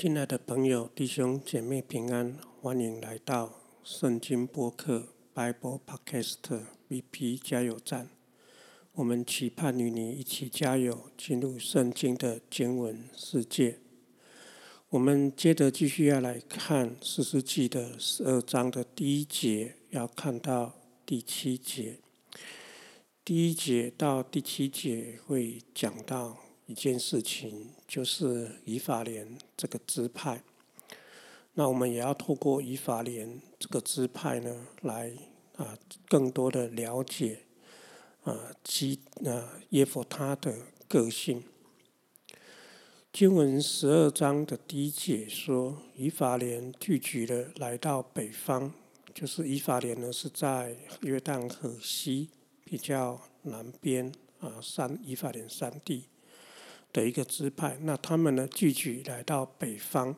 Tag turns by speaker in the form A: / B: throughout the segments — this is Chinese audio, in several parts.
A: 亲爱的朋友、弟兄姐妹平安，欢迎来到圣经播客 Bible Podcast VP 加油站。我们期盼与你一起加油，进入圣经的经文世界。我们接着继续要来看四世纪的十二章的第一节，要看到第七节。第一节到第七节会讲到。一件事情就是以法莲这个支派，那我们也要透过以法莲这个支派呢，来啊更多的了解啊基啊耶佛他的个性。经文十二章的第一节说，以法莲聚集了来到北方，就是以法莲呢是在约旦河西比较南边啊山以法莲山地。的一个支派，那他们呢聚集来到北方，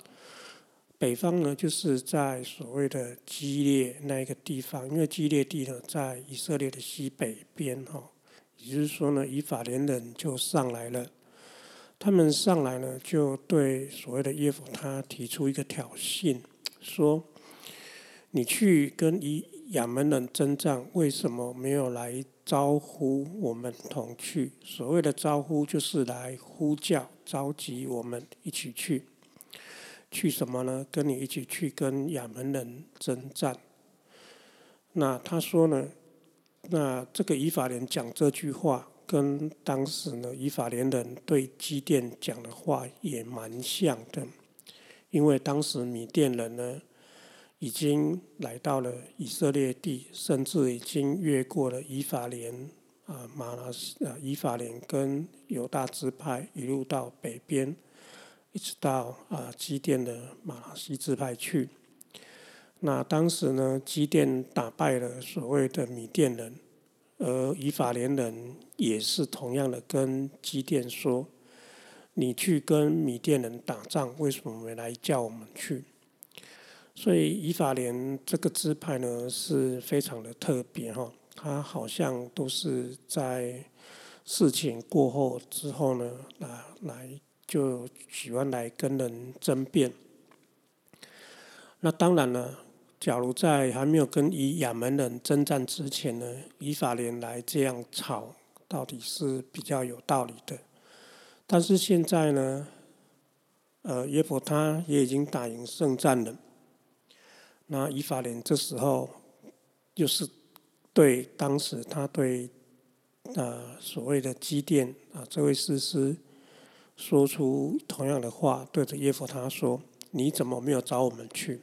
A: 北方呢就是在所谓的基列那一个地方，因为基列地呢在以色列的西北边哈，也就是说呢，以法莲人就上来了，他们上来呢就对所谓的耶夫他提出一个挑衅，说你去跟以亚门人征战，为什么没有来？招呼我们同去，所谓的招呼就是来呼叫、召集我们一起去。去什么呢？跟你一起去跟亚门人征战。那他说呢？那这个以法莲讲这句话，跟当时呢以法莲人对基甸讲的话也蛮像的，因为当时米甸人呢。已经来到了以色列地，甚至已经越过了以法莲啊，马拉西啊，以法莲跟犹大支派一路到北边，一直到啊基甸的马拉西支派去。那当时呢，基甸打败了所谓的米甸人，而以法莲人也是同样的跟基甸说：“你去跟米甸人打仗，为什么没来叫我们去？”所以以法莲这个支派呢是非常的特别哈，他好像都是在事情过后之后呢，来来就喜欢来跟人争辩。那当然了，假如在还没有跟以亚门人征战之前呢，以法莲来这样吵，到底是比较有道理的。但是现在呢，呃，耶伯他也已经打赢胜战了。那以法莲这时候，就是对当时他对呃所谓的基甸啊这位士师说出同样的话，对着耶夫他说：“你怎么没有找我们去？”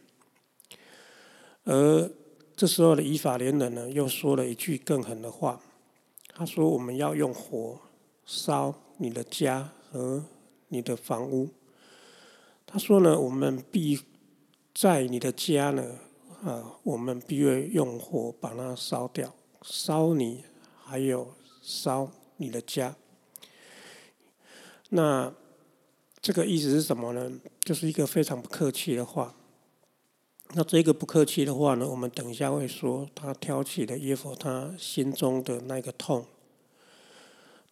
A: 而这时候的以法莲人呢，又说了一句更狠的话，他说：“我们要用火烧你的家和你的房屋。”他说呢：“我们必。”在你的家呢，啊，我们必须用火把它烧掉，烧你，还有烧你的家。那这个意思是什么呢？就是一个非常不客气的话。那这个不客气的话呢，我们等一下会说，他挑起了耶和他心中的那个痛。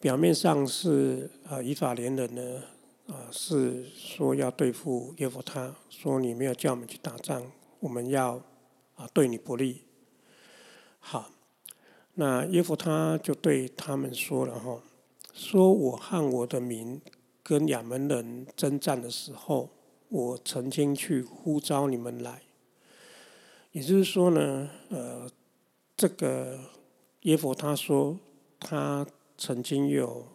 A: 表面上是啊，以法连人呢。啊，是说要对付耶夫他，说你没有叫我们去打仗，我们要啊对你不利。好，那耶夫他就对他们说了哈，说我和我的民跟亚门人征战的时候，我曾经去呼召你们来。也就是说呢，呃，这个耶夫他说他曾经有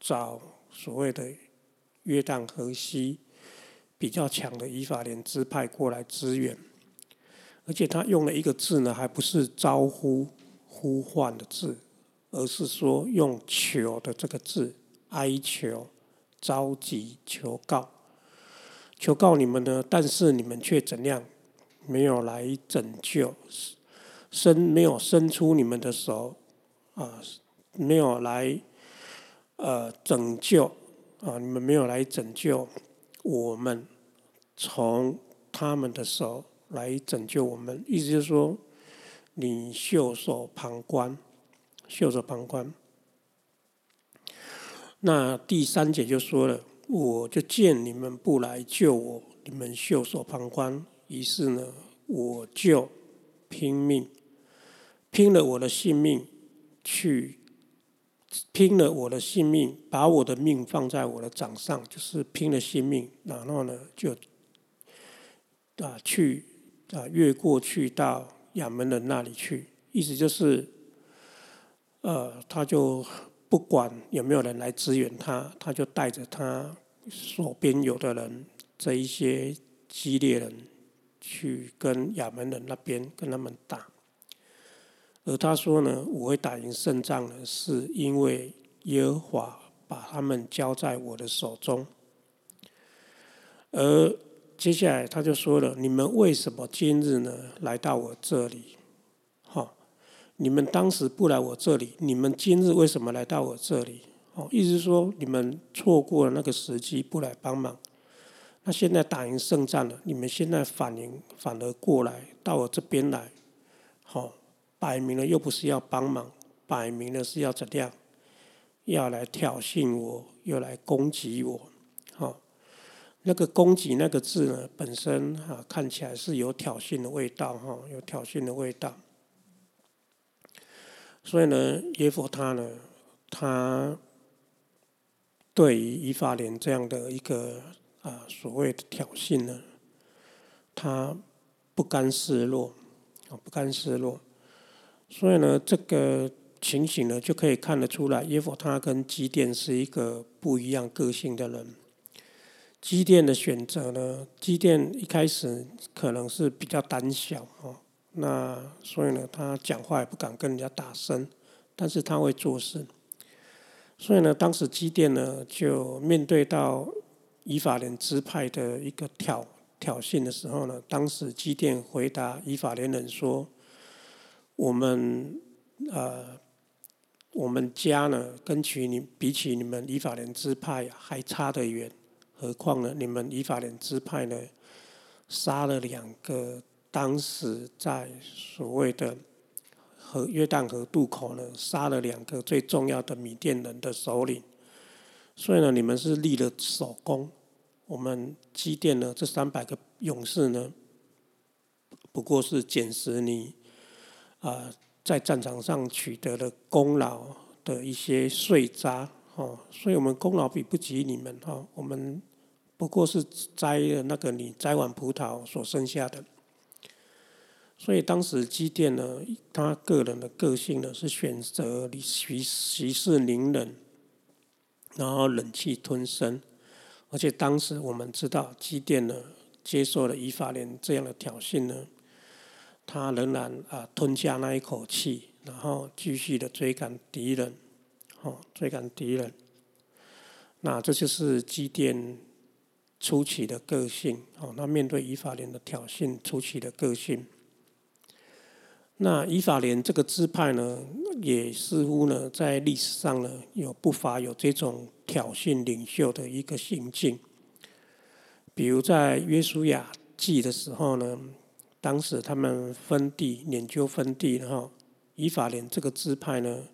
A: 找所谓的。约旦河西比较强的以法莲支派过来支援，而且他用了一个字呢，还不是招呼、呼唤的字，而是说用求的这个字，哀求、召集、求告、求告你们呢，但是你们却怎样，没有来拯救，伸没有伸出你们的手，啊，没有来呃拯救。啊！你们没有来拯救我们，从他们的手来拯救我们，意思就是说，你袖手旁观，袖手旁观。那第三节就说了，我就见你们不来救我，你们袖手旁观，于是呢，我就拼命，拼了我的性命去，拼了我的性命，把我的命放在我的掌上，就是拼了性命，然后呢，就啊去啊越过去到亚门人那里去，意思就是，呃，他就。不管有没有人来支援他，他就带着他手边有的人，这一些激烈人，去跟亚门人那边跟他们打。而他说呢，我会打赢胜仗呢，是因为耶和华把他们交在我的手中。而接下来他就说了，你们为什么今日呢来到我这里？你们当时不来我这里，你们今日为什么来到我这里？哦，意思说你们错过了那个时机，不来帮忙。那现在打赢胜仗了，你们现在反应反而过来到我这边来，摆明了又不是要帮忙，摆明了是要怎样？要来挑衅我，又来攻击我，好，那个攻击那个字呢，本身啊看起来是有挑衅的味道，哈，有挑衅的味道。所以呢，耶佛他呢，他对于以法莲这样的一个啊所谓的挑衅呢，他不甘示弱，啊不甘示弱。所以呢，这个情形呢，就可以看得出来，耶佛他跟基甸是一个不一样个性的人。基甸的选择呢，基甸一开始可能是比较胆小哦。那所以呢，他讲话也不敢跟人家大声，但是他会做事。所以呢，当时基甸呢就面对到以法莲支派的一个挑挑衅的时候呢，当时基甸回答以法莲人说：“我们呃，我们家呢，跟起你比起你们以法莲支派还差得远，何况呢，你们以法莲支派呢，杀了两个。”当时在所谓的河约旦河渡口呢，杀了两个最重要的米甸人的首领，所以呢，你们是立了首功。我们基甸呢，这三百个勇士呢，不过是捡拾你啊在战场上取得了功劳的一些碎渣哦，所以我们功劳比不及你们哈，我们不过是摘了那个你摘完葡萄所剩下的。所以当时基甸呢，他个人的个性呢是选择你息息事宁人，然后忍气吞声。而且当时我们知道基甸呢接受了以法莲这样的挑衅呢，他仍然啊吞下那一口气，然后继续的追赶敌人，哦追赶敌人。那这就是基甸初期的个性哦，那面对以法莲的挑衅初期的个性。那以法莲这个支派呢，也似乎呢，在历史上呢，有不乏有这种挑衅领袖的一个行径。比如在约书亚记的时候呢，当时他们分地研究分地，然后以法莲这个支派呢，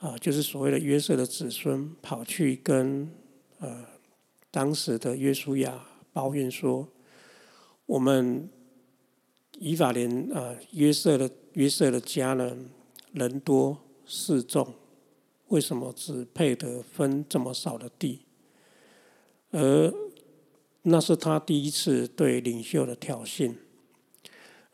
A: 啊，就是所谓的约瑟的子孙，跑去跟呃当时的约书亚抱怨说，我们。以法莲啊，约瑟的约瑟的家人人多势众，为什么只配得分这么少的地？而那是他第一次对领袖的挑衅。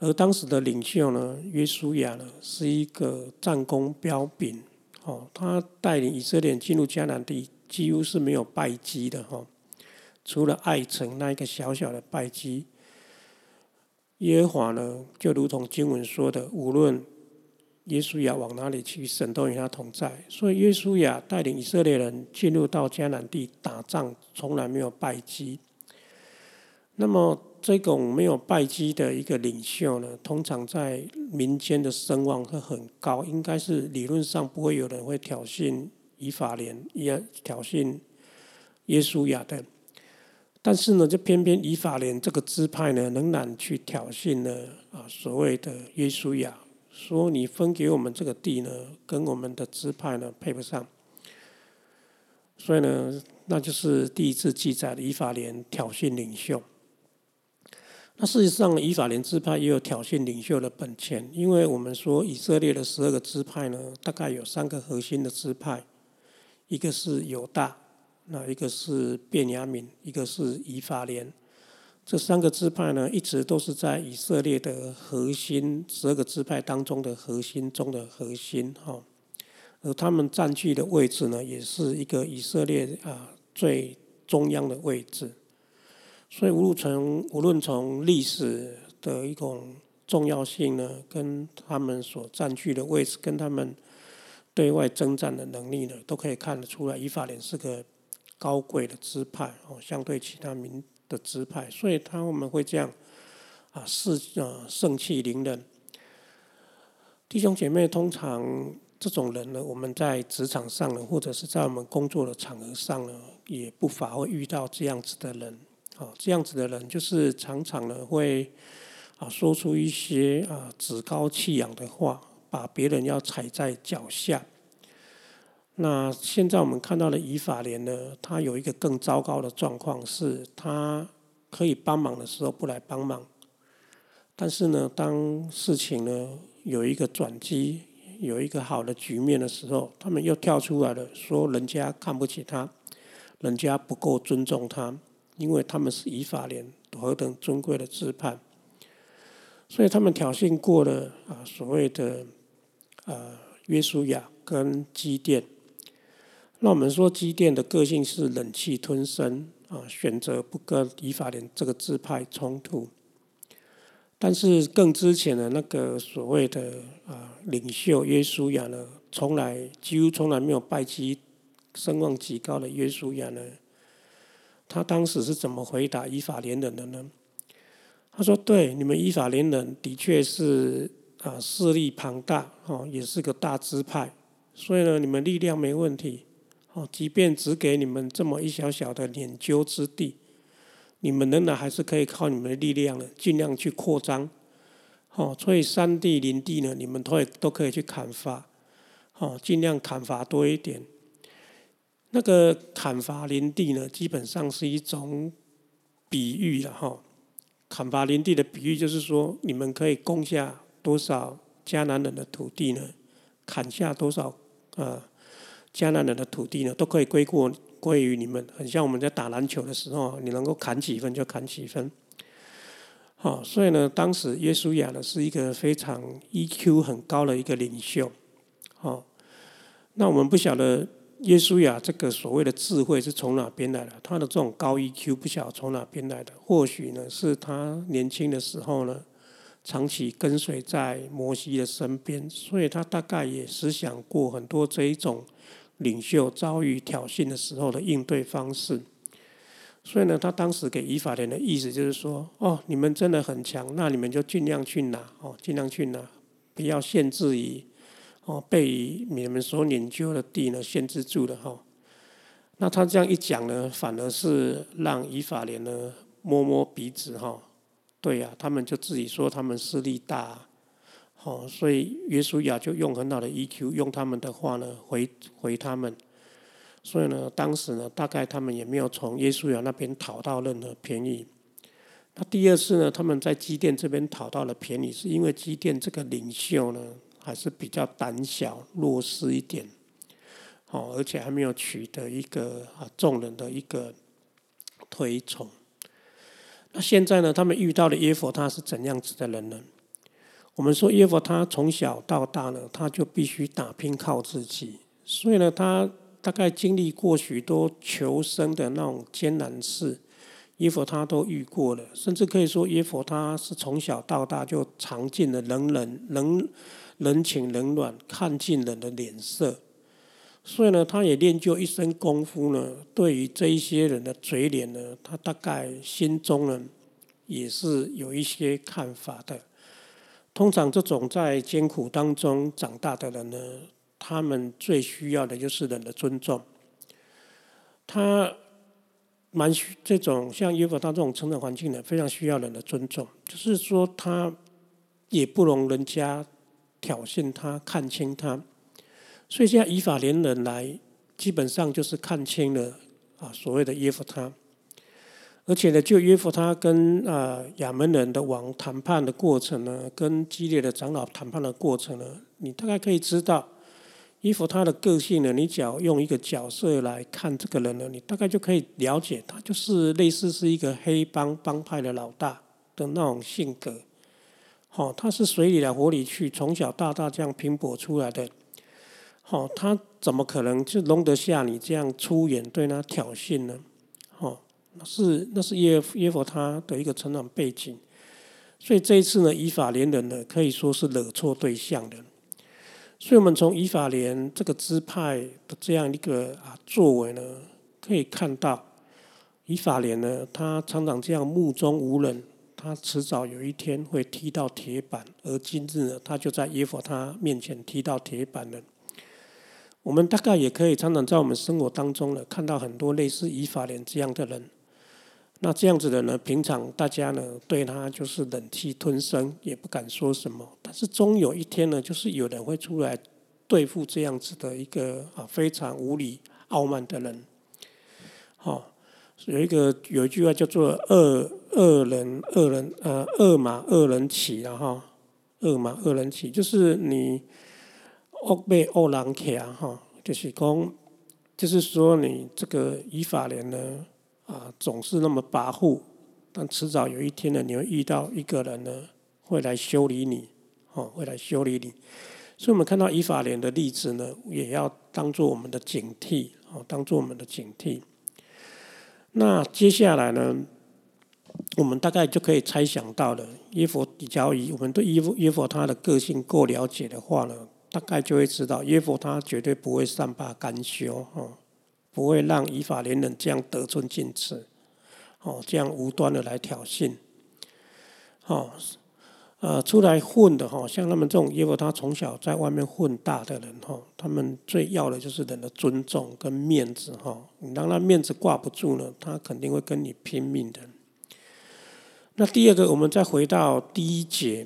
A: 而当时的领袖呢，约书亚呢，是一个战功彪炳，哦，他带领以色列进入迦南地，几乎是没有败绩的哈，除了爱城那一个小小的败绩。耶和华呢，就如同经文说的，无论耶稣亚往哪里去，神都与他同在。所以耶稣亚带领以色列人进入到迦南地打仗，从来没有败绩。那么这种没有败绩的一个领袖呢，通常在民间的声望会很高，应该是理论上不会有人会挑衅以法莲，也挑衅耶稣亚的。但是呢，就偏偏以法莲这个支派呢，仍然去挑衅呢啊，所谓的耶稣亚，说你分给我们这个地呢，跟我们的支派呢配不上。所以呢，那就是第一次记载的以法莲挑衅领袖。那事实上，以法莲支派也有挑衅领袖的本钱，因为我们说以色列的十二个支派呢，大概有三个核心的支派，一个是犹大，那一个是便雅悯，一个是以法莲。这三个支派呢，一直都是在以色列的核心十二个支派当中的核心中的核心哈，而他们占据的位置呢，也是一个以色列啊最中央的位置。所以，无论从无论从历史的一种重要性呢，跟他们所占据的位置，跟他们对外征战的能力呢，都可以看得出来，以法莲是个高贵的支派哦，相对其他民的支派，所以他们会这样啊，是啊盛气凌人。弟兄姐妹，通常这种人呢，我们在职场上呢，或者是在我们工作的场合上呢，也不乏会遇到这样子的人。啊，这样子的人就是常常呢会啊说出一些啊趾高气扬的话，把别人要踩在脚下。那现在我们看到的以法莲呢，他有一个更糟糕的状况，是他可以帮忙的时候不来帮忙，但是呢，当事情呢有一个转机，有一个好的局面的时候，他们又跳出来了，说人家看不起他，人家不够尊重他。因为他们是以法莲何等尊贵的支派，所以他们挑衅过了啊所谓的啊约书亚跟基甸。那我们说基甸的个性是忍气吞声啊，选择不跟以法莲这个支派冲突。但是更之前的那个所谓的啊领袖约书亚呢，从来几乎从来没有拜基声望极高的约书亚呢。他当时是怎么回答以法连人的呢？他说：“对，你们以法连人的确是啊势力庞大哦，也是个大支派，所以呢，你们力量没问题哦。即便只给你们这么一小小的研究之地，你们仍然还是可以靠你们的力量呢，尽量去扩张哦。所以山地林地呢，你们都都可以去砍伐哦，尽量砍伐多一点。”那个砍伐林地呢，基本上是一种比喻了哈。砍伐林地的比喻就是说，你们可以攻下多少迦南人的土地呢？砍下多少啊迦南人的土地呢？都可以归过归于你们。很像我们在打篮球的时候，你能够砍几分就砍几分。好，所以呢，当时耶稣亚呢是一个非常 EQ 很高的一个领袖。好，那我们不晓得。耶稣呀，这个所谓的智慧是从哪边来的？他的这种高 EQ 不晓得从哪边来的？或许呢，是他年轻的时候呢，长期跟随在摩西的身边，所以他大概也思想过很多这一种领袖遭遇挑衅的时候的应对方式。所以呢，他当时给以法莲的意思就是说：哦，你们真的很强，那你们就尽量去拿哦，尽量去拿，不要限制于。哦，被你们所研究的地呢限制住了哈。那他这样一讲呢，反而是让以法莲呢摸摸鼻子哈。对呀，他们就自己说他们势力大，哦，所以约书亚就用很好的 EQ，用他们的话呢回回他们。所以呢，当时呢，大概他们也没有从耶稣亚那边讨到任何便宜。那第二次呢，他们在基甸这边讨到了便宜，是因为基甸这个领袖呢。还是比较胆小弱势一点，哦，而且还没有取得一个啊众人的一个推崇。那现在呢，他们遇到的耶佛他是怎样子的人呢？我们说耶佛他从小到大呢，他就必须打拼靠自己，所以呢，他大概经历过许多求生的那种艰难事，耶佛他都遇过了，甚至可以说耶佛他是从小到大就尝尽了能忍能。人情冷暖，看尽人的脸色，所以呢，他也练就一身功夫呢。对于这一些人的嘴脸呢，他大概心中呢也是有一些看法的。通常这种在艰苦当中长大的人呢，他们最需要的就是人的尊重。他蛮需这种像约伯他这种成长环境呢，非常需要人的尊重。就是说，他也不容人家。挑衅他，看清他，所以现在以法连人来，基本上就是看清了啊所谓的耶夫他。而且呢，就耶夫他跟啊亚门人的王谈判的过程呢，跟激烈的长老谈判的过程呢，你大概可以知道，约夫他的个性呢，你只要用一个角色来看这个人呢，你大概就可以了解他就是类似是一个黑帮帮派的老大的那种性格。好，他是水里来火里去，从小到大这样拼搏出来的。好，他怎么可能就容得下你这样出言对他挑衅呢？好。是，那是耶耶佛他的一个成长背景，所以这一次呢，以法连人呢可以说是惹错对象的。所以我们从以法连这个支派的这样一个啊作为呢，可以看到以法连呢，他常常这样目中无人，他迟早有一天会踢到铁板，而今日呢，他就在耶佛他面前踢到铁板了。我们大概也可以常常在我们生活当中呢，看到很多类似以法莲这样的人。那这样子的呢，平常大家呢对他就是忍气吞声，也不敢说什么。但是终有一天呢，就是有人会出来对付这样子的一个啊非常无理傲慢的人。好，有一个有一句话叫做“恶恶人恶人呃恶马恶人骑”了哈，“恶马恶人骑”就是你恶被恶人骑哈，就是讲，就是说你这个以法莲呢。啊，总是那么跋扈，但迟早有一天呢，你会遇到一个人呢，会来修理你，哦，会来修理你。所以，我们看到以法莲的例子呢，也要当做我们的警惕，哦，当做我们的警惕。那接下来呢，我们大概就可以猜想到了，耶佛比较以我们对耶佛耶佛他的个性够了解的话呢，大概就会知道耶佛他绝对不会善罢甘休，哦。不会让以法连人这样得寸进尺，哦，这样无端的来挑衅，哦，呃，出来混的哈，像他们这种，因为他从小在外面混大的人哈，他们最要的就是人的尊重跟面子哈。你让他面子挂不住呢，他肯定会跟你拼命的。那第二个，我们再回到第一节，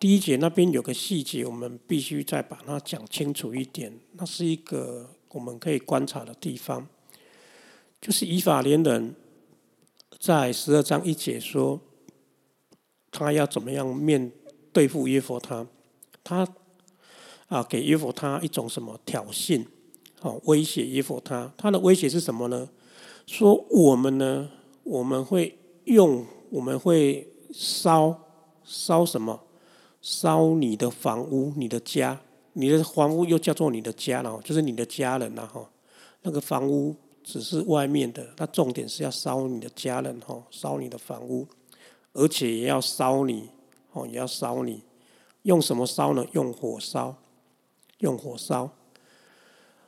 A: 第一节那边有个细节，我们必须再把它讲清楚一点。那是一个。我们可以观察的地方，就是以法连人在十二章一节说，他要怎么样面对付约佛他，他啊给约佛他一种什么挑衅，哦威胁约佛他，他的威胁是什么呢？说我们呢，我们会用，我们会烧烧什么？烧你的房屋，你的家。你的房屋又叫做你的家了，就是你的家人了哈。那个房屋只是外面的，那重点是要烧你的家人哈，烧你的房屋，而且也要烧你哦，也要烧你。用什么烧呢？用火烧，用火烧。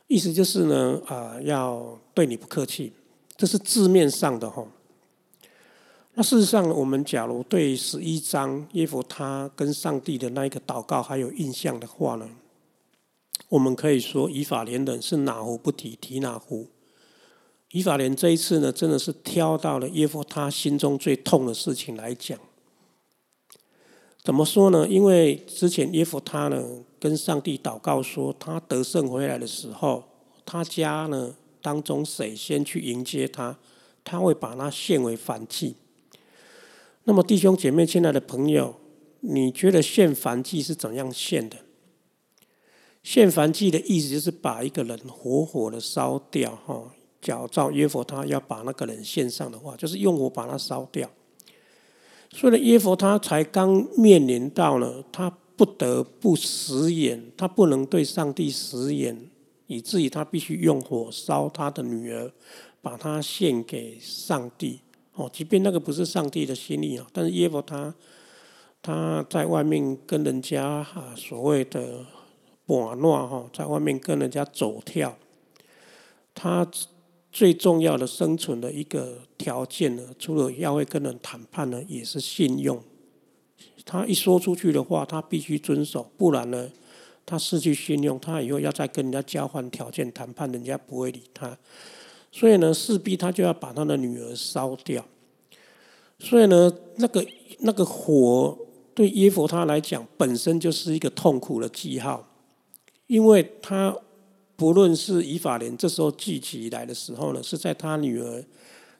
A: 意思就是呢，啊，要对你不客气，这是字面上的哈。那事实上，我们假如对十一章耶夫他跟上帝的那一个祷告还有印象的话呢？我们可以说，以法连人是哪壶不提提哪壶。以法连这一次呢，真的是挑到了耶夫他心中最痛的事情来讲。怎么说呢？因为之前耶夫他呢跟上帝祷告说，他得胜回来的时候，他家呢当中谁先去迎接他，他会把他献为燔祭。那么弟兄姐妹，亲爱的朋友，你觉得献燔祭是怎样献的？献燔祭的意思就是把一个人活活的烧掉，哈，假造耶佛他要把那个人献上的话，就是用火把他烧掉。所以呢，耶佛他才刚面临到了，他不得不食言，他不能对上帝食言，以至于他必须用火烧他的女儿，把她献给上帝。哦，即便那个不是上帝的心意啊，但是耶佛他他在外面跟人家啊所谓的。玩乱哈，在外面跟人家走跳，他最重要的生存的一个条件呢，除了要会跟人谈判呢，也是信用。他一说出去的话，他必须遵守，不然呢，他失去信用，他以后要再跟人家交换条件谈判，人家不会理他。所以呢，势必他就要把他的女儿烧掉。所以呢，那个那个火对耶佛他来讲，本身就是一个痛苦的记号。因为他不论是以法莲这时候聚集来的时候呢，是在他女儿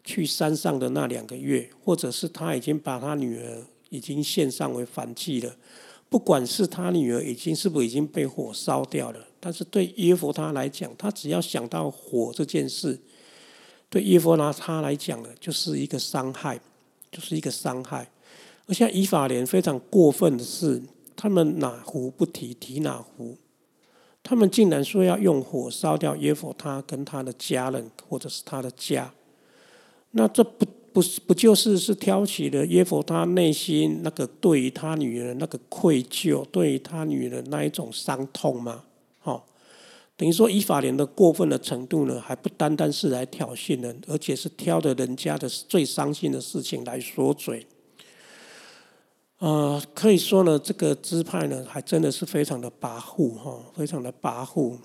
A: 去山上的那两个月，或者是他已经把他女儿已经献上为反祭了。不管是他女儿已经是不是已经被火烧掉了，但是对耶佛他来讲，他只要想到火这件事，对耶佛拿他来讲呢，就是一个伤害，就是一个伤害。而且以法莲非常过分的是，他们哪壶不提提哪壶。他们竟然说要用火烧掉耶佛他跟他的家人，或者是他的家，那这不不是不就是是挑起了耶佛他内心那个对于他女儿那个愧疚，对于他女儿那一种伤痛吗？等于说以法莲的过分的程度呢，还不单单是来挑衅人，而且是挑的人家的最伤心的事情来说嘴。呃，可以说呢，这个支派呢，还真的是非常的跋扈哈，非常的跋扈。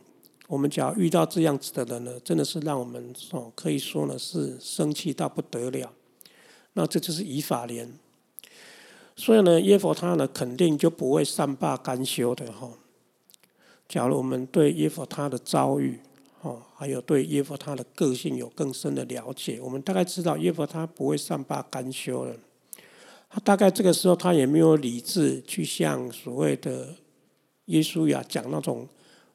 A: 我们只要遇到这样子的人呢，真的是让我们哦，可以说呢是生气到不得了。那这就是以法莲。所以呢，耶佛他呢肯定就不会善罢甘休的哈。假如我们对耶佛他的遭遇哦，还有对耶佛他的个性有更深的了解，我们大概知道耶佛他不会善罢甘休了。他大概这个时候，他也没有理智去向所谓的耶稣呀讲那种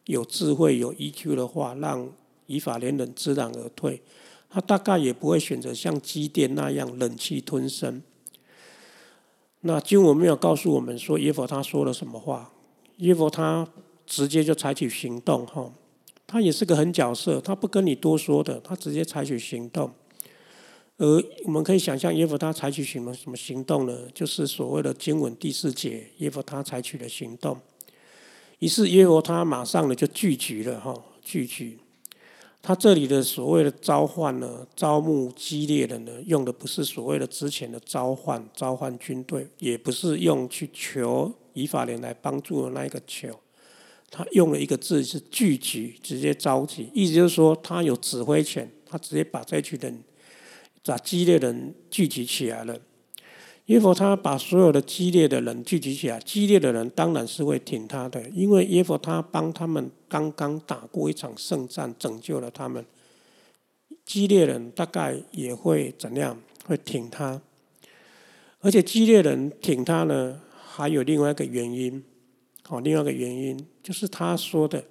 A: 有智慧、有 EQ 的话，让以法连人知难而退。他大概也不会选择像基甸那样忍气吞声。那经文没有告诉我们说耶佛他说了什么话，耶佛他直接就采取行动哈。他也是个狠角色，他不跟你多说的，他直接采取行动。而我们可以想象，耶和他采取什么什么行动呢？就是所谓的经文第四节，耶和他采取的行动。于是耶和他马上呢就拒绝了哈，拒绝。他这里的所谓的召唤呢，招募激烈的呢，用的不是所谓的之前的召唤，召唤军队，也不是用去求以法莲来帮助的那一个求。他用了一个字是聚集，直接召集，意思就是说他有指挥权，他直接把这群人。把激烈的人聚集起来了，耶佛他把所有的激烈的人聚集起来，激烈的人当然是会挺他的，因为耶佛他帮他们刚刚打过一场胜战，拯救了他们。激烈人大概也会怎样？会挺他，而且激烈人挺他呢，还有另外一个原因，哦，另外一个原因就是他说的，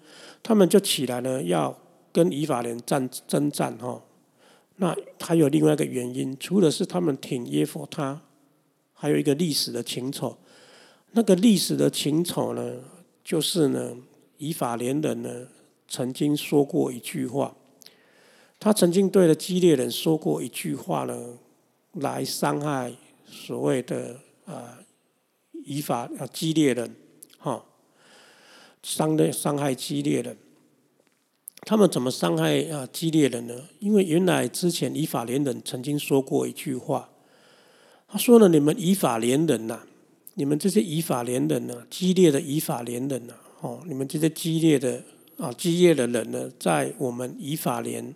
A: 他们就起来了，要跟以法莲战征战，哈。那还有另外一个原因，除了是他们挺耶佛他，还有一个历史的情仇。那个历史的情仇呢，就是呢，以法连人呢曾经说过一句话，他曾经对了基列人说过一句话呢，来伤害所谓的啊以法啊基列人，哈，伤的伤害激烈的。他们怎么伤害啊激烈人呢？因为原来之前以法连人曾经说过一句话，他说呢：“你们以法连人呐，你们这些以法连人呐，激烈的以法连人呐，哦，你们这些激烈的啊激烈的人呢，在我们以法连，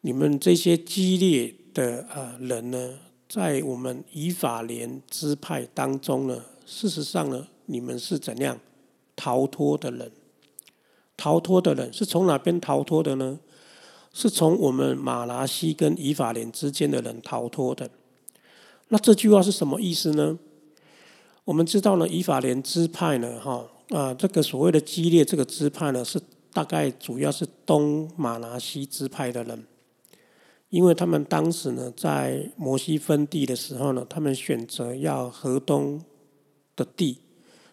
A: 你们这些激烈的啊人呢，在我们以法连支派当中呢，事实上呢，你们是怎样逃脱的人？”逃脱的人是从哪边逃脱的呢？是从我们马拉西跟以法莲之间的人逃脱的。那这句话是什么意思呢？我们知道呢，以法莲支派呢，哈啊，这个所谓的激烈这个支派呢，是大概主要是东马拉西支派的人，因为他们当时呢，在摩西分地的时候呢，他们选择要河东的地，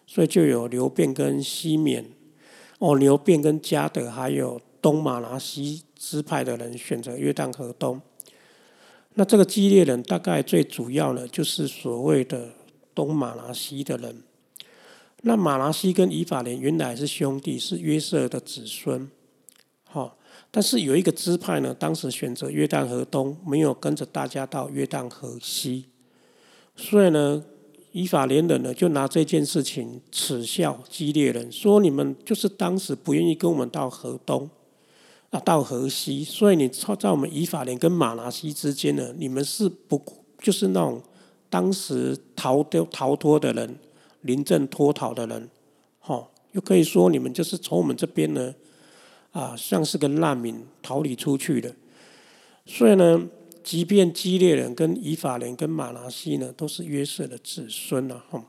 A: 所以就有流变跟西缅。哦，牛便跟加德还有东马拿西支派的人选择约旦河东。那这个激烈人大概最主要的就是所谓的东马拿西的人。那马拿西跟以法莲原来是兄弟，是约瑟的子孙。好，但是有一个支派呢，当时选择约旦河东，没有跟着大家到约旦河西，所以呢。以法连人呢，就拿这件事情耻笑激烈人，说你们就是当时不愿意跟我们到河东，啊，到河西，所以你在我们以法连跟马拿西之间呢，你们是不就是那种当时逃丢逃脱的人，临阵脱逃的人，哈，又可以说你们就是从我们这边呢，啊，像是个难民逃离出去的。所以呢，即便基列人跟以法莲跟马拿西呢，都是约瑟的子孙呐，哈。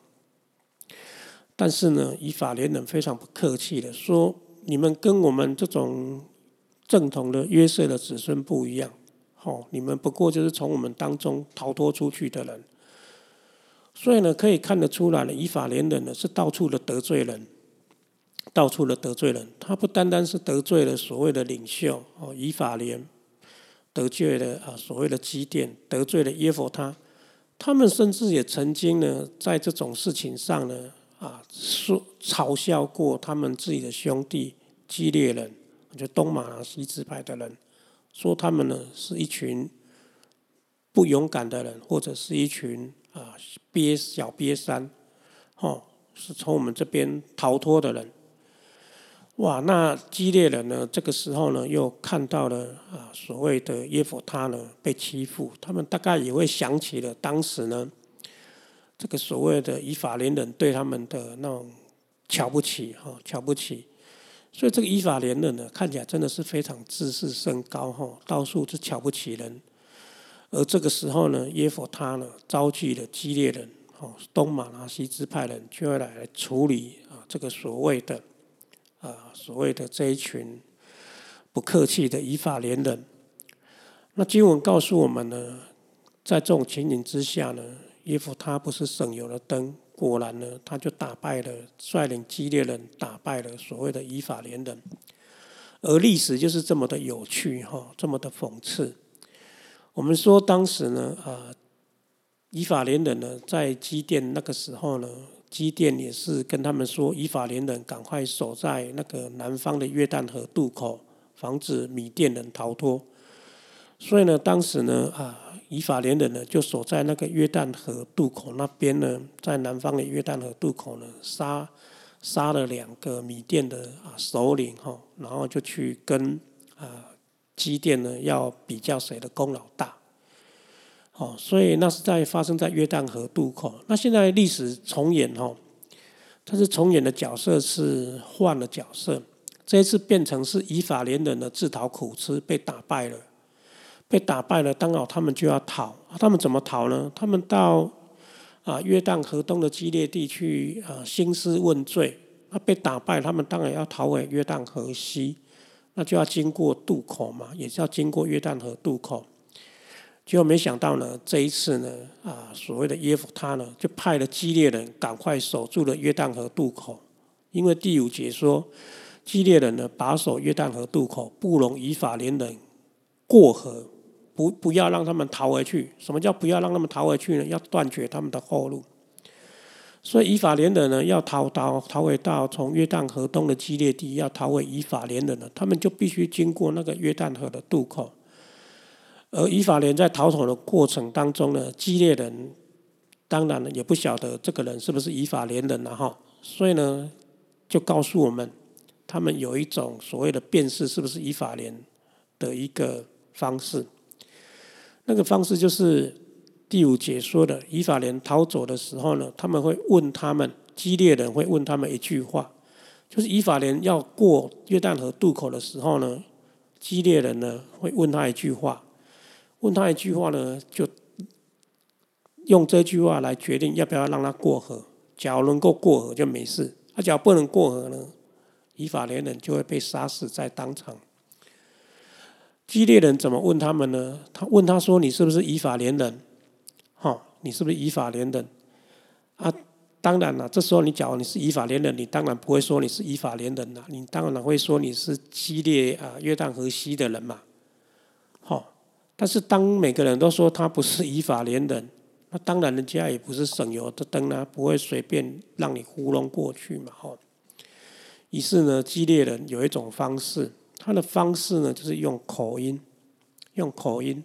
A: 但是呢，以法莲人非常不客气的说：“你们跟我们这种正统的约瑟的子孙不一样，哦，你们不过就是从我们当中逃脱出去的人。”所以呢，可以看得出来了，以法莲人呢是到处的得罪人，到处的得罪人。他不单单是得罪了所谓的领袖哦，以法莲得罪了啊所谓的基甸，得罪了耶佛他，他们甚至也曾经呢在这种事情上呢。啊，说嘲笑过他们自己的兄弟基列人，就东马西支派的人，说他们呢是一群不勇敢的人，或者是一群啊瘪小瘪三，哦，是从我们这边逃脱的人。哇，那激烈人呢，这个时候呢又看到了啊所谓的耶夫他呢被欺负，他们大概也会想起了当时呢。这个所谓的以法连人对他们的那种瞧不起，哈，瞧不起，所以这个以法连人呢，看起来真的是非常自视甚高，哈，到处是瞧不起人。而这个时候呢，耶佛他呢，召集了激烈人，哦，东马拉西支派人，就会来处理啊，这个所谓的啊，所谓的这一群不客气的以法连人。那经文告诉我们呢，在这种情景之下呢。耶夫他不是省油的灯，果然呢，他就打败了率领激烈人，打败了所谓的以法连人。而历史就是这么的有趣哈，这么的讽刺。我们说当时呢，啊，以法连人呢，在基甸那个时候呢，基甸也是跟他们说，以法连人赶快守在那个南方的约旦河渡口，防止米甸人逃脱。所以呢，当时呢，啊。以法连人呢，就守在那个约旦河渡口那边呢，在南方的约旦河渡口呢，杀杀了两个米甸的啊首领哈，然后就去跟啊基甸呢要比较谁的功劳大，哦，所以那是在发生在约旦河渡口。那现在历史重演哈，但是重演的角色是换了角色，这一次变成是以法连人的自讨苦吃，被打败了。被打败了，刚好他们就要逃。他们怎么逃呢？他们到啊约旦河东的激烈地区啊兴师问罪。那被打败，他们当然要逃回约旦河西，那就要经过渡口嘛，也是要经过约旦河渡口。结果没想到呢，这一次呢啊所谓的耶夫他呢，就派了激烈人赶快守住了约旦河渡口，因为第五节说，激烈人呢把守约旦河渡口，不容以法连人过河。不，不要让他们逃回去。什么叫不要让他们逃回去呢？要断绝他们的后路。所以以法连人呢，要逃逃逃回到从约旦河东的激烈地，要逃回以法连人呢，他们就必须经过那个约旦河的渡口。而以法连在逃走的过程当中呢，激烈人当然呢也不晓得这个人是不是以法连人了哈，所以呢就告诉我们，他们有一种所谓的辨识是不是以法连的一个方式。那个方式就是第五节说的，以法莲逃走的时候呢，他们会问他们，激烈人会问他们一句话，就是以法莲要过约旦河渡口的时候呢，激烈人呢会问他一句话，问他一句话呢，就用这句话来决定要不要让他过河。假如能够过河就没事，他假如不能过河呢，以法连人就会被杀死在当场。激烈人怎么问他们呢？他问他说：“你是不是以法连人？哈，你是不是以法连人？”啊，当然了，这时候你讲你是以法连人，你当然不会说你是以法连人了，你当然会说你是激烈啊约旦河西的人嘛。但是当每个人都说他不是以法连人，那当然人家也不是省油的灯啊，不会随便让你糊弄过去嘛。哈，于是呢，激烈人有一种方式。他的方式呢，就是用口音，用口音。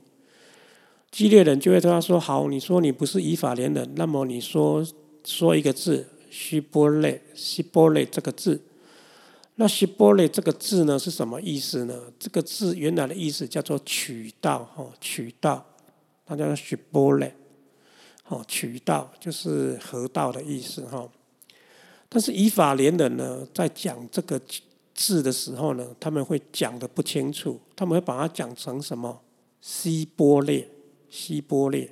A: 激烈人就会对他说：“好，你说你不是以法连人，那么你说说一个字，希波勒，希波勒这个字。那希波勒这个字呢，是什么意思呢？这个字原来的意思叫做渠道，哈，渠道，它叫做希波勒，哦，渠道就是河道的意思，哈。但是以法连人呢，在讲这个。字的时候呢，他们会讲的不清楚，他们会把它讲成什么希波列，希波列。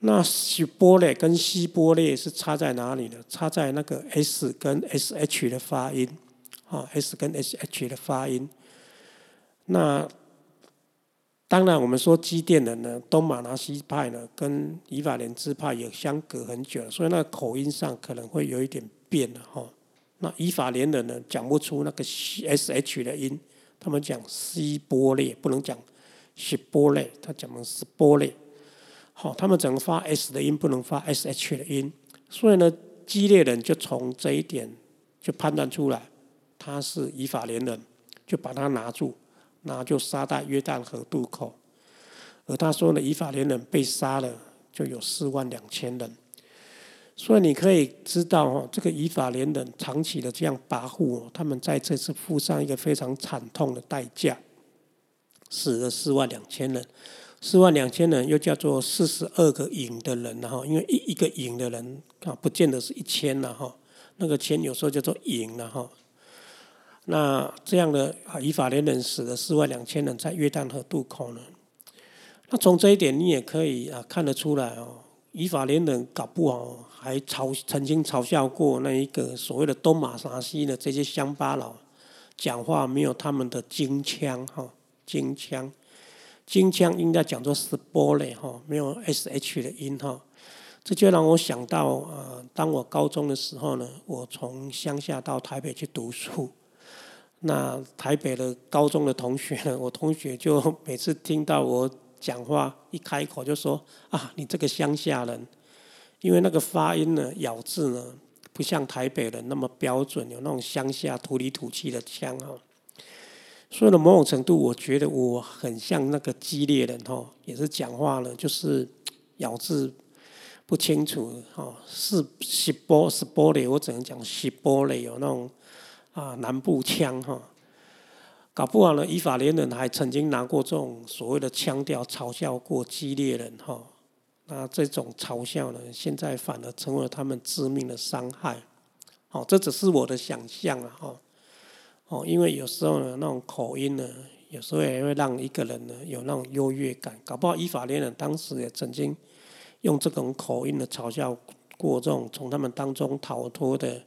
A: 那希波列跟希波列是差在哪里呢？差在那个 s 跟 sh 的发音，啊，s 跟 sh 的发音。那当然，我们说基甸人呢，东马拿西派呢，跟以法莲支派也相隔很久，所以那个口音上可能会有一点变了哈。那以法莲人呢，讲不出那个 s h 的音，他们讲西波列，不能讲西波列，他讲的是波列。好，他们只能发 s 的音，不能发 s h 的音。所以呢，基列人就从这一点就判断出来，他是以法莲人，就把他拿住。那就杀在约旦河渡口，而他说呢，以法连人被杀了，就有四万两千人。所以你可以知道哦，这个以法连人长期的这样跋扈哦，他们在这次付上一个非常惨痛的代价，死了四万两千人。四万两千人又叫做四十二个营的人，然后因为一一个营的人啊，不见得是一千了哈，那个千有时候叫做营了哈。那这样的啊，以法连人死了四万两千人在约旦河渡口呢。那从这一点你也可以啊看得出来哦，以法连人搞不好还嘲曾经嘲笑过那一个所谓的东马沙西的这些乡巴佬，讲话没有他们的京腔哈，京腔，京腔应该讲作是波雷哈，没有 S H 的音哈。这就让我想到啊，当我高中的时候呢，我从乡下到台北去读书。那台北的高中的同学呢？我同学就每次听到我讲话一开口就说：“啊，你这个乡下人，因为那个发音呢、咬字呢，不像台北人那么标准，有那种乡下土里土气的腔哈。”所以呢，某种程度，我觉得我很像那个激烈人哈，也是讲话呢，就是咬字不清楚哈，是是波是波雷，我只能讲是波雷有那种。啊，南部腔哈，搞不好呢，以法连人还曾经拿过这种所谓的腔调嘲笑过激烈人哈。那这种嘲笑呢，现在反而成为了他们致命的伤害。哦，这只是我的想象啊哈。哦，因为有时候呢，那种口音呢，有时候也会让一个人呢有那种优越感。搞不好以法连人当时也曾经用这种口音的嘲笑过这种从他们当中逃脱的。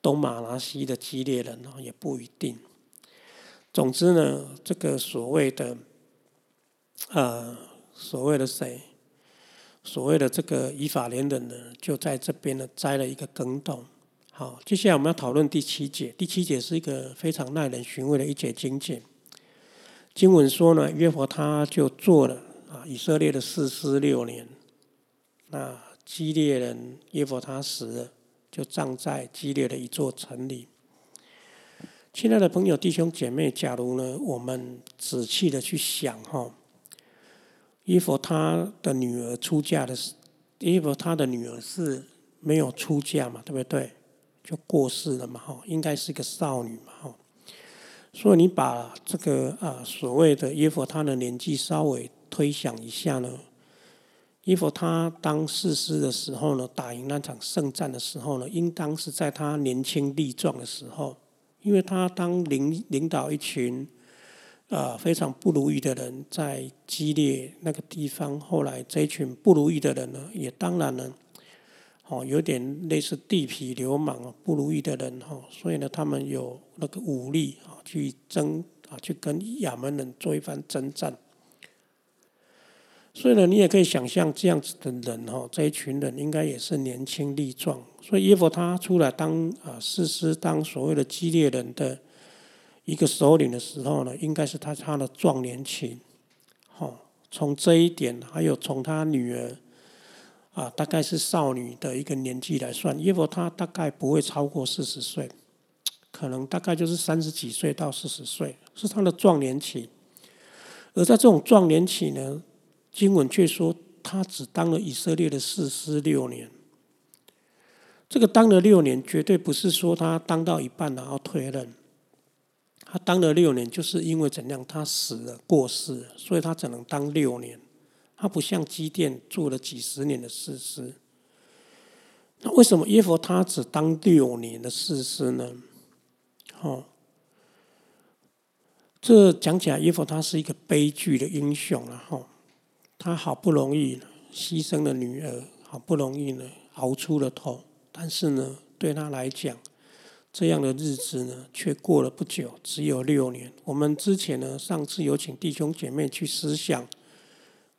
A: 东马拉西的激烈人哦，也不一定。总之呢，这个所谓的，呃，所谓的谁，所谓的这个以法连人呢，就在这边呢栽了一个梗洞。好，接下来我们要讨论第七节。第七节是一个非常耐人寻味的一节经节。经文说呢，约伯他就做了啊，以色列的四十六年。那激烈人约伯他死了。就葬在激烈的一座城里。亲爱的朋友、弟兄姐妹，假如呢，我们仔细的去想哈，伊佛他的女儿出嫁的是，伊佛他的女儿是没有出嫁嘛，对不对？就过世了嘛，哈，应该是个少女嘛，哈。所以你把这个啊所谓的耶佛他的年纪稍微推想一下呢。伊佛他当士师的时候呢，打赢那场胜战的时候呢，应当是在他年轻力壮的时候，因为他当领领导一群，呃非常不如意的人，在激烈那个地方，后来这群不如意的人呢，也当然呢，哦有点类似地痞流氓啊，不如意的人哈，所以呢，他们有那个武力啊，去争啊，去跟亚门人做一番征战。所以呢，你也可以想象这样子的人哈，这一群人应该也是年轻力壮。所以耶佛他出来当啊士师，当所谓的激烈人的一个首领的时候呢，应该是他他的壮年期。好，从这一点，还有从他女儿啊，大概是少女的一个年纪来算，耶佛他大概不会超过四十岁，可能大概就是三十几岁到四十岁，是他的壮年期。而在这种壮年期呢？经文却说，他只当了以色列的士师六年。这个当了六年，绝对不是说他当到一半然后退任。他当了六年，就是因为怎样，他死了过世，所以他只能当六年。他不像基甸做了几十年的士师。那为什么耶佛他只当六年的士师呢？哦，这讲起来，耶佛他是一个悲剧的英雄了哈。他好不容易牺牲了女儿，好不容易呢熬出了头，但是呢，对他来讲，这样的日子呢，却过了不久，只有六年。我们之前呢，上次有请弟兄姐妹去思想，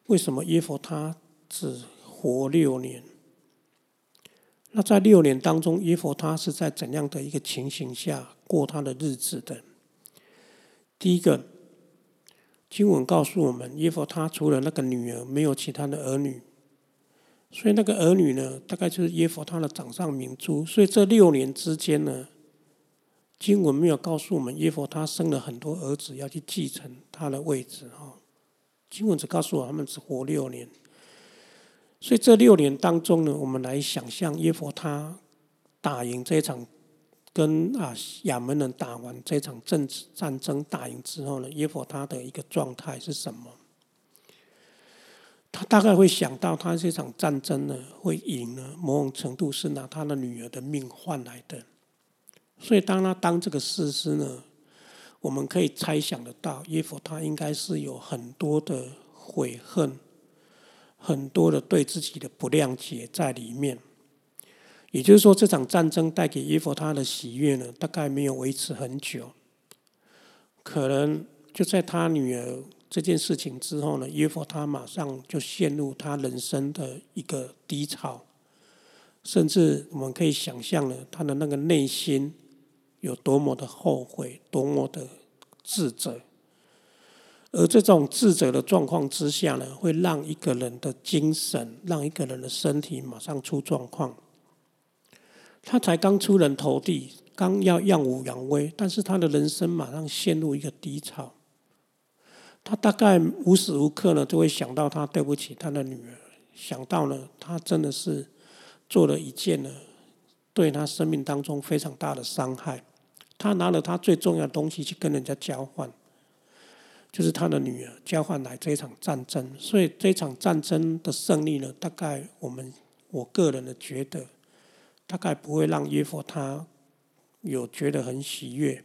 A: 为什么耶佛他只活六年？那在六年当中，耶佛他是在怎样的一个情形下过他的日子的？第一个经文告诉我们，耶佛他除了那个女儿，没有其他的儿女，所以那个儿女呢，大概就是耶佛他的掌上明珠。所以这六年之间呢，经文没有告诉我们耶佛他生了很多儿子要去继承他的位置啊。经文只告诉我他们只活六年。所以这六年当中呢，我们来想象耶佛他打赢这场跟啊亚门人打完这场政治战争打赢之后呢，耶佛他的一个状态是什么？他大概会想到他这场战争呢会赢呢，某种程度是拿他的女儿的命换来的。所以当他当这个士师呢，我们可以猜想得到，耶佛他应该是有很多的悔恨。很多的对自己的不谅解在里面，也就是说，这场战争带给耶佛他的喜悦呢，大概没有维持很久。可能就在他女儿这件事情之后呢，耶佛他马上就陷入他人生的一个低潮，甚至我们可以想象了他的那个内心有多么的后悔，多么的自责。而这种自责的状况之下呢，会让一个人的精神，让一个人的身体马上出状况。他才刚出人头地，刚要耀武扬威，但是他的人生马上陷入一个低潮。他大概无时无刻呢，都会想到他对不起他的女儿，想到呢，他真的是做了一件呢，对他生命当中非常大的伤害。他拿了他最重要的东西去跟人家交换。就是他的女儿交换来这场战争，所以这场战争的胜利呢，大概我们我个人的觉得，大概不会让耶佛他有觉得很喜悦，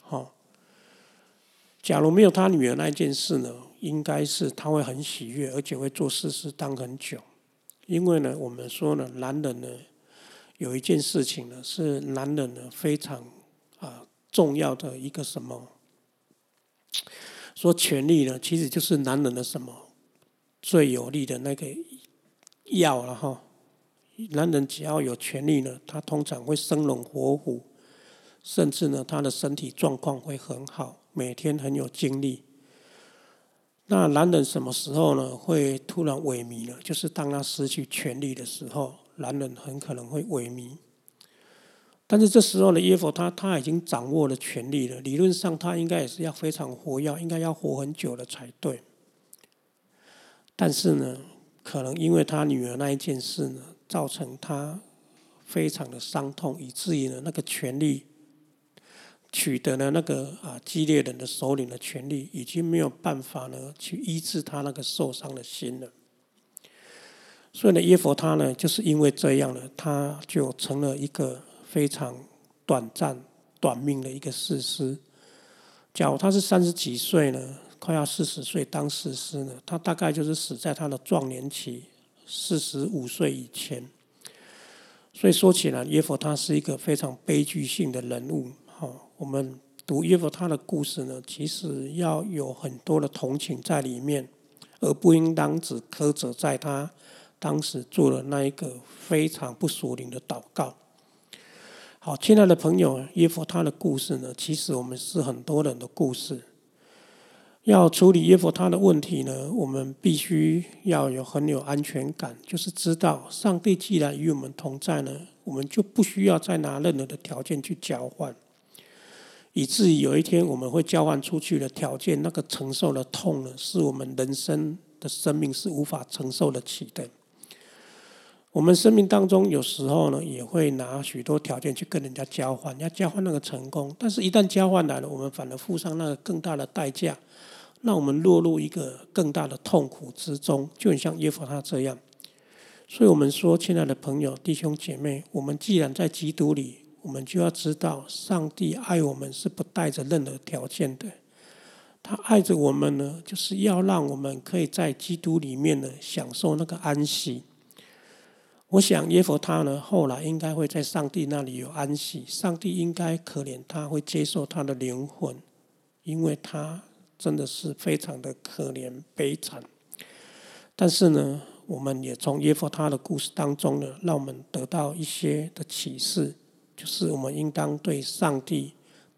A: 好。假如没有他女儿那件事呢，应该是他会很喜悦，而且会做事事当很久，因为呢，我们说呢，男人呢有一件事情呢，是男人呢非常啊重要的一个什么？说权力呢，其实就是男人的什么最有力的那个药了哈。男人只要有权力呢，他通常会生龙活虎，甚至呢，他的身体状况会很好，每天很有精力。那男人什么时候呢会突然萎靡呢？就是当他失去权力的时候，男人很可能会萎靡。但是这时候呢，耶佛他他已经掌握了权力了，理论上他应该也是要非常活跃，应该要活很久了才对。但是呢，可能因为他女儿那一件事呢，造成他非常的伤痛，以至于呢，那个权力取得了那个啊激烈人的首领的权利，已经没有办法呢去医治他那个受伤的心了。所以呢，耶佛他呢，就是因为这样呢，他就成了一个。非常短暂、短命的一个士师。假如他是三十几岁呢，快要四十岁当士师呢，他大概就是死在他的壮年期，四十五岁以前。所以说起来，耶佛他是一个非常悲剧性的人物。好，我们读耶佛他的故事呢，其实要有很多的同情在里面，而不应当只苛责在他当时做了那一个非常不属灵的祷告。好，亲爱的朋友，耶夫他的故事呢？其实我们是很多人的故事。要处理耶夫他的问题呢，我们必须要有很有安全感，就是知道上帝既然与我们同在呢，我们就不需要再拿任何的条件去交换，以至于有一天我们会交换出去的条件，那个承受的痛呢，是我们人生的生命是无法承受得起的。我们生命当中有时候呢，也会拿许多条件去跟人家交换，要交换那个成功。但是，一旦交换来了，我们反而付上那个更大的代价，让我们落入一个更大的痛苦之中，就很像耶和他这样。所以我们说，亲爱的朋友、弟兄姐妹，我们既然在基督里，我们就要知道，上帝爱我们是不带着任何条件的。他爱着我们呢，就是要让我们可以在基督里面呢享受那个安息。我想耶佛他呢后来应该会在上帝那里有安息，上帝应该可怜他，会接受他的灵魂，因为他真的是非常的可怜悲惨。但是呢，我们也从耶佛他的故事当中呢，让我们得到一些的启示，就是我们应当对上帝。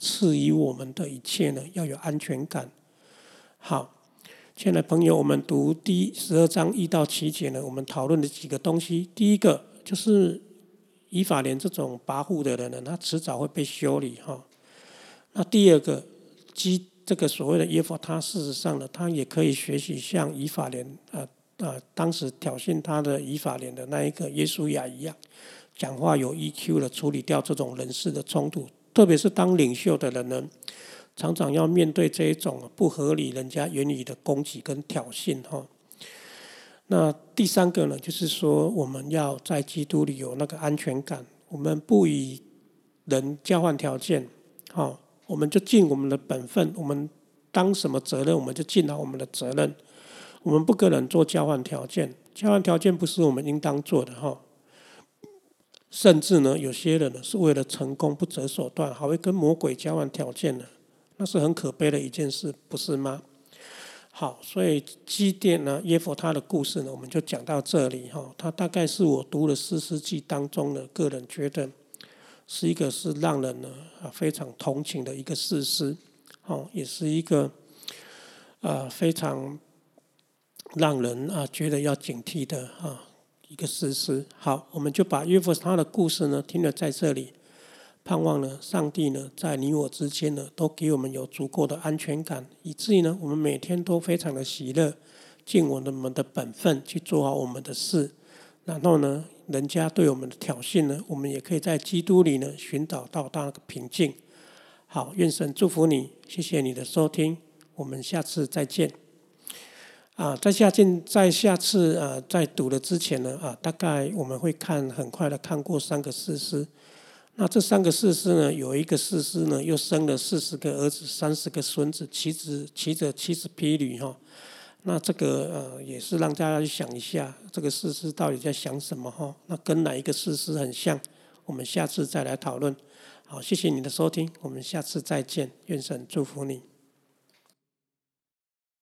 A: 赐予我们的一切呢，要有安全感。好，亲爱的朋友，我们读第十二章一到七节呢，我们讨论的几个东西。第一个就是以法莲这种跋扈的人呢，他迟早会被修理哈。那第二个，基这个所谓的耶和他事实上呢，他也可以学习像以法莲啊啊，当时挑衅他的以法莲的那一个耶稣亚一样，讲话有 EQ 的处理掉这种人事的冲突。特别是当领袖的人呢，常常要面对这一种不合理、人家言语的攻击跟挑衅哈。那第三个呢，就是说我们要在基督里有那个安全感，我们不以人交换条件，哈，我们就尽我们的本分，我们当什么责任，我们就尽好我们的责任，我们不跟人做交换条件，交换条件不是我们应当做的哈。甚至呢，有些人呢是为了成功不择手段，还会跟魔鬼交换条件呢，那是很可悲的一件事，不是吗？好，所以基甸呢，耶佛他的故事呢，我们就讲到这里哈。他大概是我读了四世纪当中的个人觉得是一个是让人呢啊非常同情的一个事实，哦，也是一个啊非常让人啊觉得要警惕的啊。一个事实，好，我们就把约弗他的故事呢听了在这里，盼望呢，上帝呢在你我之间呢都给我们有足够的安全感，以至于呢我们每天都非常的喜乐，尽我们的本分去做好我们的事，然后呢，人家对我们的挑衅呢，我们也可以在基督里呢寻找到那个平静。好，愿神祝福你，谢谢你的收听，我们下次再见。啊，在下进在下次啊，在读的之前呢啊，大概我们会看很快的看过三个事师。那这三个事师呢，有一个事师呢，又生了四十个儿子，三十个孙子，骑着骑着七十匹驴哈。那这个呃，也是让大家去想一下，这个事实到底在想什么哈？那跟哪一个事实很像？我们下次再来讨论。好，谢谢你的收听，我们下次再见，愿神祝福你。